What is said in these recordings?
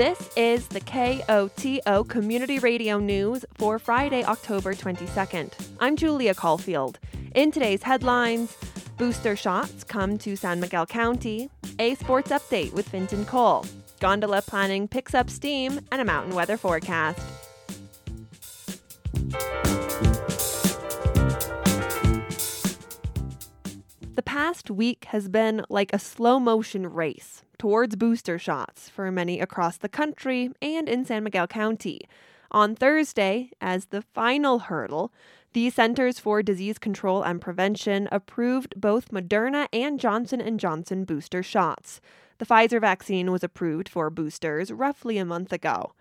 This is the KOTO Community Radio News for Friday, October 22nd. I'm Julia Caulfield. In today's headlines, booster shots come to San Miguel County, a sports update with Fintan Cole, gondola planning picks up steam, and a mountain weather forecast. Past week has been like a slow motion race towards booster shots for many across the country and in San Miguel County. On Thursday, as the final hurdle, the Centers for Disease Control and Prevention approved both Moderna and Johnson & Johnson booster shots. The Pfizer vaccine was approved for boosters roughly a month ago.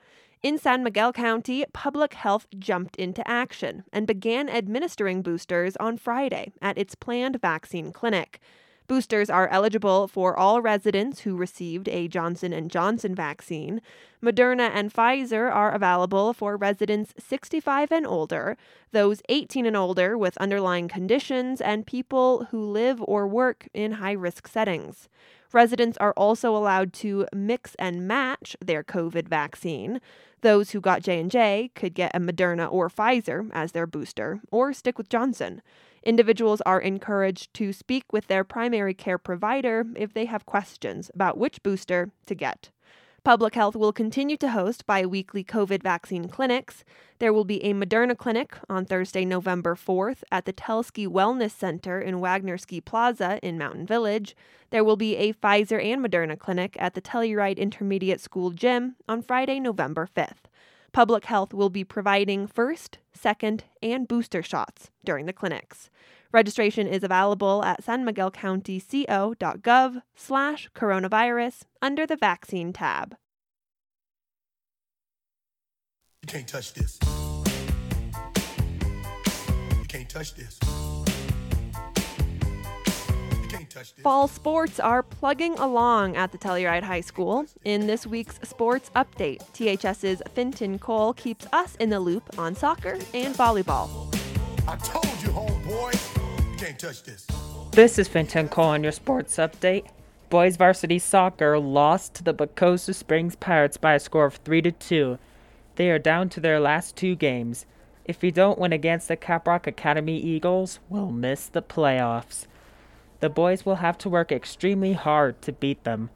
In San Miguel County, public health jumped into action and began administering boosters on Friday at its planned vaccine clinic. Boosters are eligible for all residents who received a Johnson & Johnson vaccine. Moderna and Pfizer are available for residents 65 and older, those 18 and older with underlying conditions, and people who live or work in high-risk settings. Residents are also allowed to mix and match their COVID vaccine. Those who got J&J could get a Moderna or Pfizer as their booster or stick with Johnson. Individuals are encouraged to speak with their primary care provider if they have questions about which booster to get. Public Health will continue to host bi weekly COVID vaccine clinics. There will be a Moderna clinic on Thursday, November 4th at the Telski Wellness Center in Wagner Ski Plaza in Mountain Village. There will be a Pfizer and Moderna clinic at the Telluride Intermediate School Gym on Friday, November 5th. Public Health will be providing first, second, and booster shots during the clinics. Registration is available at sanmiguelcountyco.gov slash coronavirus under the vaccine tab. You can't touch this. You can't touch this. Fall sports are plugging along at the Telluride High School. In this week's sports update, THS's Fintan Cole keeps us in the loop on soccer and volleyball. I told you, homeboy, you can't touch this. This is Fintan Cole on your sports update. Boys varsity soccer lost to the Pagosa Springs Pirates by a score of 3 to 2. They are down to their last two games. If we don't win against the Caprock Academy Eagles, we'll miss the playoffs. The boys will have to work extremely hard to beat them.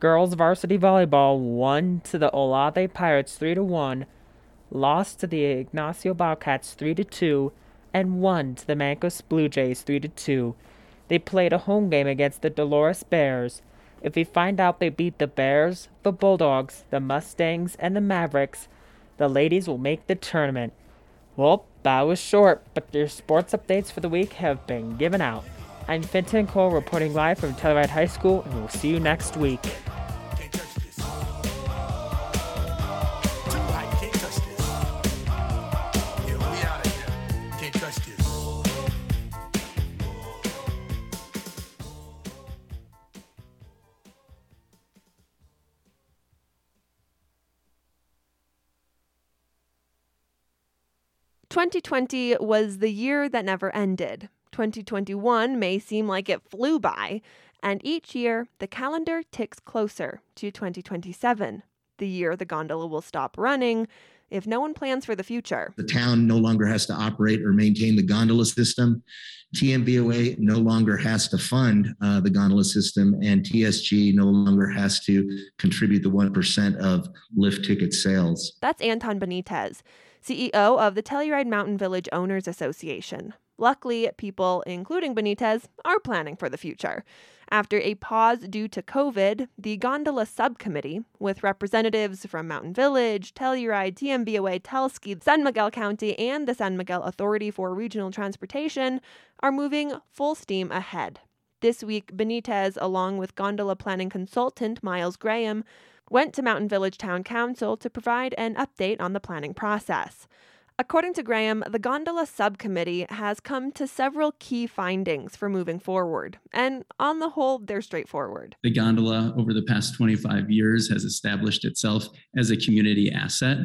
Girls varsity volleyball won to the Olathe Pirates 3 to 1, lost to the Ignacio Bobcats 3 to 2, and won to the Mancos Blue Jays 3 to 2. They played a home game against the Dolores Bears. If we find out they beat the Bears, the Bulldogs, the Mustangs, and the Mavericks, the ladies will make the tournament. Well, that was short, but your sports updates for the week have been given out. I'm Fintan Cole reporting live from Telluride High School, and we'll see you next week. Twenty twenty was the year that never ended. 2021 may seem like it flew by, and each year the calendar ticks closer to 2027, the year the gondola will stop running if no one plans for the future. The town no longer has to operate or maintain the gondola system. TMVOA no longer has to fund uh, the gondola system, and TSG no longer has to contribute the 1% of lift ticket sales. That's Anton Benitez, CEO of the Telluride Mountain Village Owners Association. Luckily, people, including Benitez, are planning for the future. After a pause due to COVID, the Gondola Subcommittee, with representatives from Mountain Village, Telluride, TMVOA, Telski, San Miguel County, and the San Miguel Authority for Regional Transportation, are moving full steam ahead. This week, Benitez, along with gondola planning consultant Miles Graham, went to Mountain Village Town Council to provide an update on the planning process. According to Graham, the gondola subcommittee has come to several key findings for moving forward, and on the whole, they're straightforward. The gondola over the past 25 years has established itself as a community asset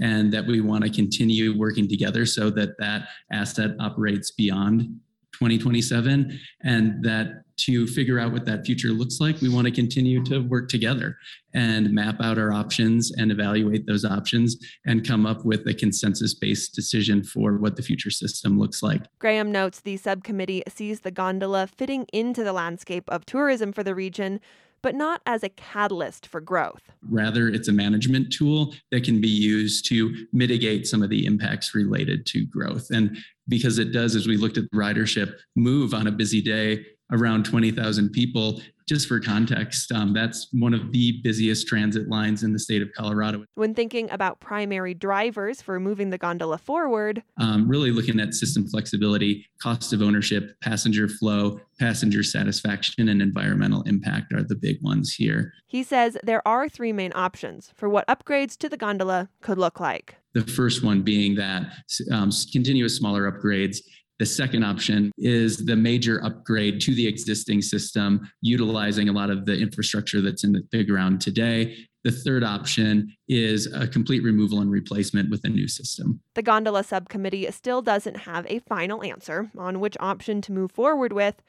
and that we want to continue working together so that that asset operates beyond 2027 and that to figure out what that future looks like we want to continue to work together and map out our options and evaluate those options and come up with a consensus based decision for what the future system looks like. Graham notes the subcommittee sees the gondola fitting into the landscape of tourism for the region but not as a catalyst for growth. Rather, it's a management tool that can be used to mitigate some of the impacts related to growth. And because it does, as we looked at ridership, move on a busy day around 20,000 people. Just for context, um, that's one of the busiest transit lines in the state of Colorado. When thinking about primary drivers for moving the gondola forward, um, really looking at system flexibility, cost of ownership, passenger flow, passenger satisfaction, and environmental impact are the big ones here. He says there are three main options for what upgrades to the gondola could look like. The first one being that um, continuous smaller upgrades the second option is the major upgrade to the existing system, utilizing a lot of the infrastructure that's in the ground today. The third option is a complete removal and replacement with a new system. The gondola subcommittee still doesn't have a final answer on which option to move forward with.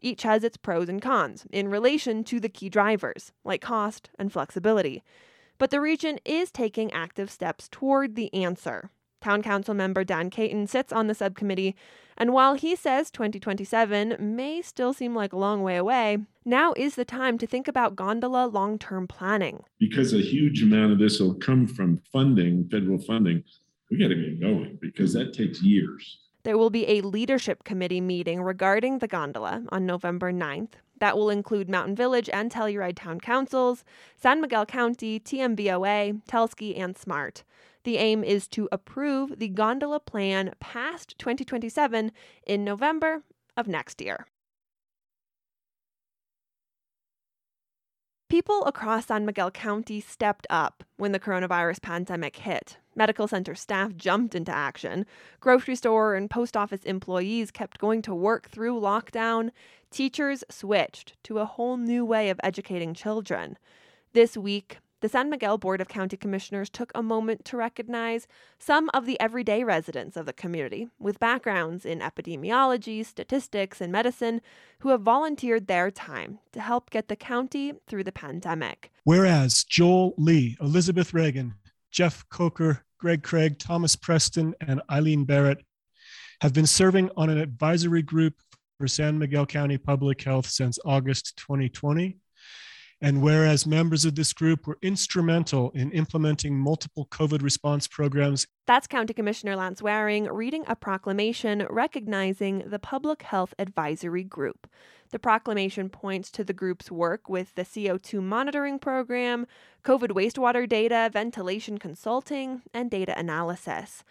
Each has its pros and cons in relation to the key drivers, like cost and flexibility. But the region is taking active steps toward the answer. Town Council member Dan Caton sits on the subcommittee, and while he says 2027 may still seem like a long way away, now is the time to think about gondola long term planning. Because a huge amount of this will come from funding, federal funding, we got to get going because that takes years. There will be a leadership committee meeting regarding the gondola on November 9th. That will include Mountain Village and Telluride Town Councils, San Miguel County, TMVOA, Telski, and SMART. The aim is to approve the gondola plan past 2027 in November of next year. People across San Miguel County stepped up when the coronavirus pandemic hit. Medical center staff jumped into action. Grocery store and post office employees kept going to work through lockdown. Teachers switched to a whole new way of educating children. This week, the San Miguel Board of County Commissioners took a moment to recognize some of the everyday residents of the community with backgrounds in epidemiology, statistics, and medicine who have volunteered their time to help get the county through the pandemic. Whereas Joel Lee, Elizabeth Reagan, Jeff Coker, Greg Craig, Thomas Preston, and Eileen Barrett have been serving on an advisory group for San Miguel County Public Health since August 2020 and whereas members of this group were instrumental in implementing multiple COVID response programs. That's County Commissioner Lance Waring reading a proclamation recognizing the Public Health Advisory Group. The proclamation points to the group's work with the CO2 monitoring program, COVID wastewater data, ventilation consulting, and data analysis.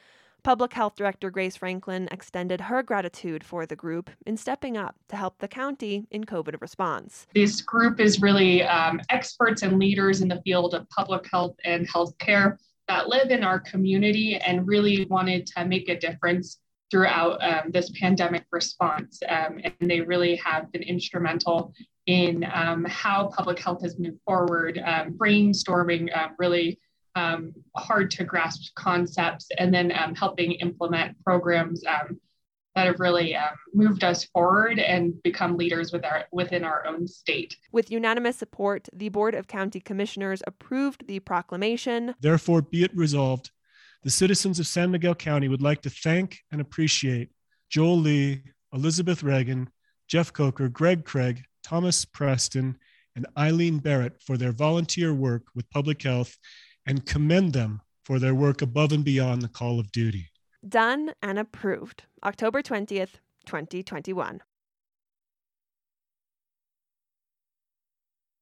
Public Health Director Grace Franklin extended her gratitude for the group in stepping up to help the county in COVID response. This group is really um, experts and leaders in the field of public health and healthcare that live in our community and really wanted to make a difference throughout um, this pandemic response. Um, and they really have been instrumental in um, how public health has moved forward, um, brainstorming uh, really um, hard to grasp concepts and then um, helping implement programs um, that have really um, moved us forward and become leaders with our, within our own state. With unanimous support, the Board of County Commissioners approved the proclamation. Therefore, be it resolved, the citizens of San Miguel County would like to thank and appreciate Joel Lee, Elizabeth Reagan, Jeff Coker, Greg Craig, Thomas Preston, and Eileen Barrett for their volunteer work with public health and commend them for their work above and beyond the call of duty. Done and approved. October 20th, 2021.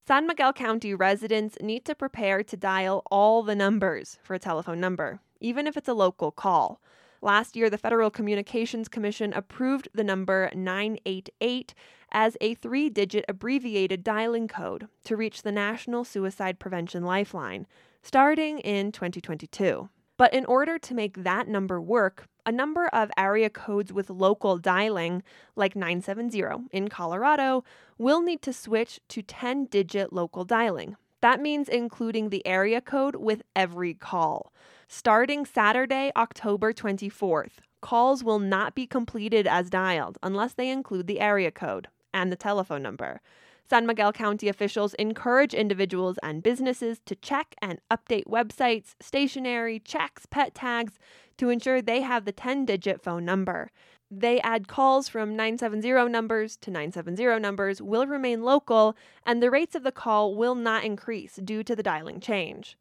San Miguel County residents need to prepare to dial all the numbers for a telephone number, even if it's a local call. Last year, the Federal Communications Commission approved the number 988 as a three digit abbreviated dialing code to reach the National Suicide Prevention Lifeline starting in 2022. But in order to make that number work, a number of area codes with local dialing, like 970 in Colorado, will need to switch to 10 digit local dialing. That means including the area code with every call. Starting Saturday, October 24th, calls will not be completed as dialed unless they include the area code and the telephone number. San Miguel County officials encourage individuals and businesses to check and update websites, stationery, checks, pet tags to ensure they have the 10 digit phone number. They add calls from 970 numbers to 970 numbers will remain local, and the rates of the call will not increase due to the dialing change.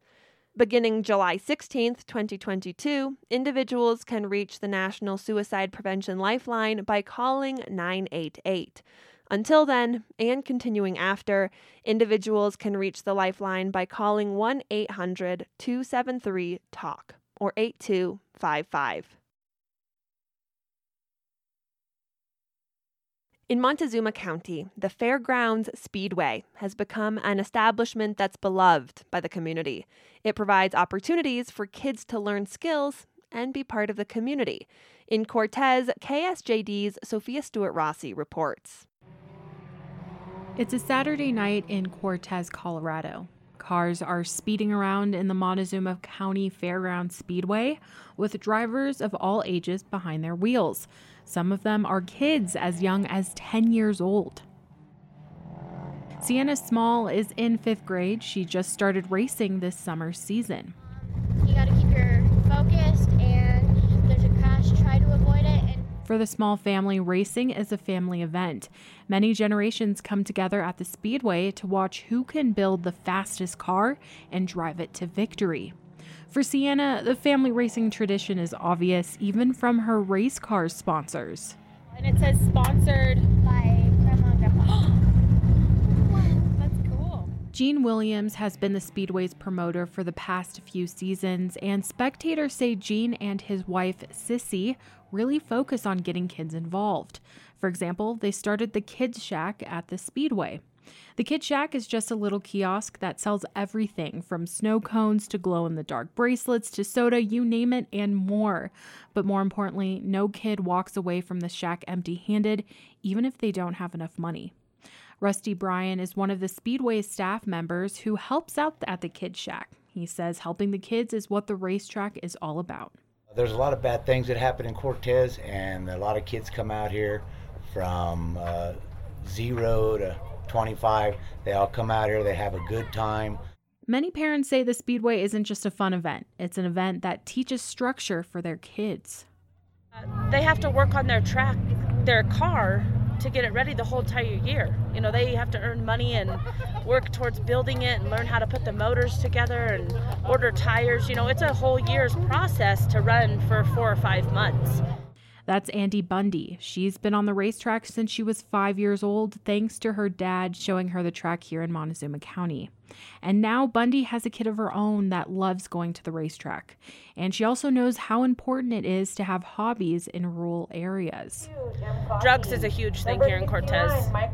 Beginning July 16, 2022, individuals can reach the National Suicide Prevention Lifeline by calling 988. Until then, and continuing after, individuals can reach the Lifeline by calling 1 800 273 TALK or 8255. In Montezuma County, the Fairgrounds Speedway has become an establishment that's beloved by the community. It provides opportunities for kids to learn skills and be part of the community. In Cortez, KSJD's Sophia Stewart Rossi reports. It's a Saturday night in Cortez, Colorado. Cars are speeding around in the Montezuma County Fairgrounds Speedway with drivers of all ages behind their wheels. Some of them are kids as young as 10 years old. Sienna Small is in fifth grade. She just started racing this summer season. You got to keep your focused, and if there's a crash, try to avoid it. And For the small family, racing is a family event. Many generations come together at the Speedway to watch who can build the fastest car and drive it to victory. For Sienna, the family racing tradition is obvious even from her race car sponsors. and it says sponsored by Grandma and Grandpa. That's cool. Gene Williams has been the Speedway's promoter for the past few seasons, and spectators say Gene and his wife, Sissy, really focus on getting kids involved. For example, they started the Kids Shack at the Speedway. The Kid Shack is just a little kiosk that sells everything from snow cones to glow in the dark bracelets to soda, you name it, and more. But more importantly, no kid walks away from the shack empty handed, even if they don't have enough money. Rusty Bryan is one of the Speedway staff members who helps out at the Kid Shack. He says helping the kids is what the racetrack is all about. There's a lot of bad things that happen in Cortez, and a lot of kids come out here from uh, zero to 25. They all come out here, they have a good time. Many parents say the Speedway isn't just a fun event, it's an event that teaches structure for their kids. they have to work on their track, their car, to get it ready the whole entire year. You know, they have to earn money and work towards building it and learn how to put the motors together and order tires. You know, it's a whole year's process to run for four or five months. That's Andy Bundy. She's been on the racetrack since she was five years old, thanks to her dad showing her the track here in Montezuma County. And now Bundy has a kid of her own that loves going to the racetrack. And she also knows how important it is to have hobbies in rural areas. Drugs is a huge thing here in Cortez.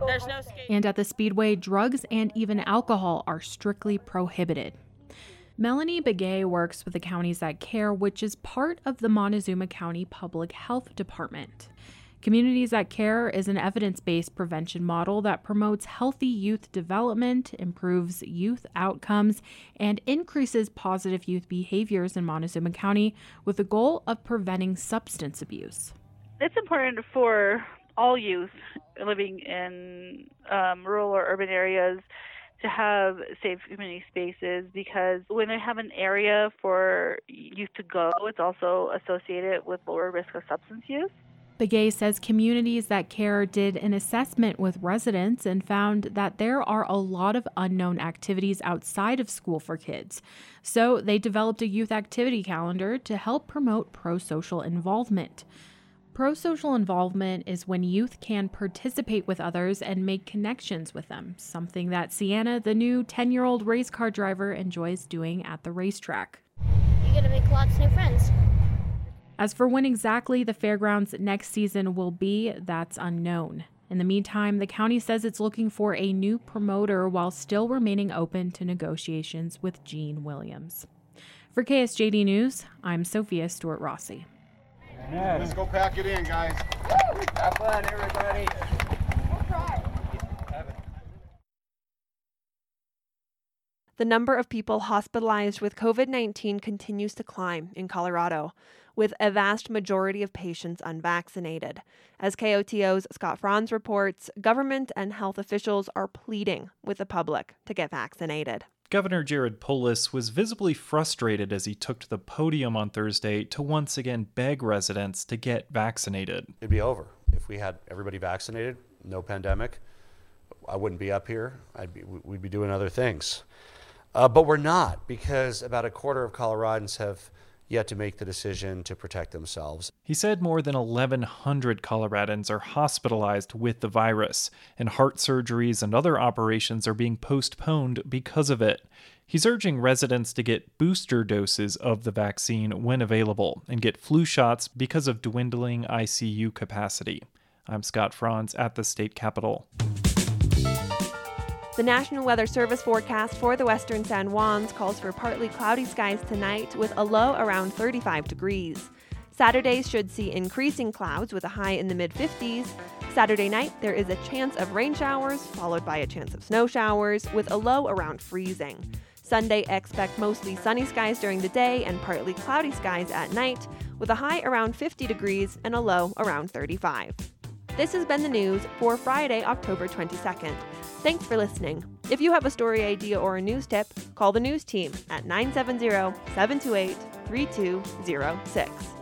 There's no skate. And at the Speedway, drugs and even alcohol are strictly prohibited. Melanie Begay works with the Communities That Care, which is part of the Montezuma County Public Health Department. Communities That Care is an evidence based prevention model that promotes healthy youth development, improves youth outcomes, and increases positive youth behaviors in Montezuma County with the goal of preventing substance abuse. It's important for all youth living in um, rural or urban areas to have safe community spaces because when they have an area for youth to go, it's also associated with lower risk of substance use. Begay says communities that care did an assessment with residents and found that there are a lot of unknown activities outside of school for kids. So they developed a youth activity calendar to help promote pro social involvement. Pro social involvement is when youth can participate with others and make connections with them, something that Sienna, the new 10 year old race car driver, enjoys doing at the racetrack. You're gonna make lots of new friends. As for when exactly the fairgrounds next season will be, that's unknown. In the meantime, the county says it's looking for a new promoter while still remaining open to negotiations with Gene Williams. For KSJD News, I'm Sophia Stewart Rossi. Let's go pack it in, guys. Have fun, everybody. The number of people hospitalized with COVID 19 continues to climb in Colorado, with a vast majority of patients unvaccinated. As KOTO's Scott Franz reports, government and health officials are pleading with the public to get vaccinated. Governor Jared Polis was visibly frustrated as he took to the podium on Thursday to once again beg residents to get vaccinated. It'd be over if we had everybody vaccinated, no pandemic. I wouldn't be up here. I'd be, we'd be doing other things. Uh, but we're not because about a quarter of Coloradans have yet to make the decision to protect themselves. He said more than 1,100 Coloradans are hospitalized with the virus, and heart surgeries and other operations are being postponed because of it. He's urging residents to get booster doses of the vaccine when available and get flu shots because of dwindling ICU capacity. I'm Scott Franz at the state capitol. The National Weather Service forecast for the western San Juans calls for partly cloudy skies tonight with a low around 35 degrees. Saturdays should see increasing clouds with a high in the mid 50s. Saturday night, there is a chance of rain showers, followed by a chance of snow showers, with a low around freezing. Sunday, expect mostly sunny skies during the day and partly cloudy skies at night, with a high around 50 degrees and a low around 35. This has been the news for Friday, October 22nd. Thanks for listening. If you have a story idea or a news tip, call the news team at 970 728 3206.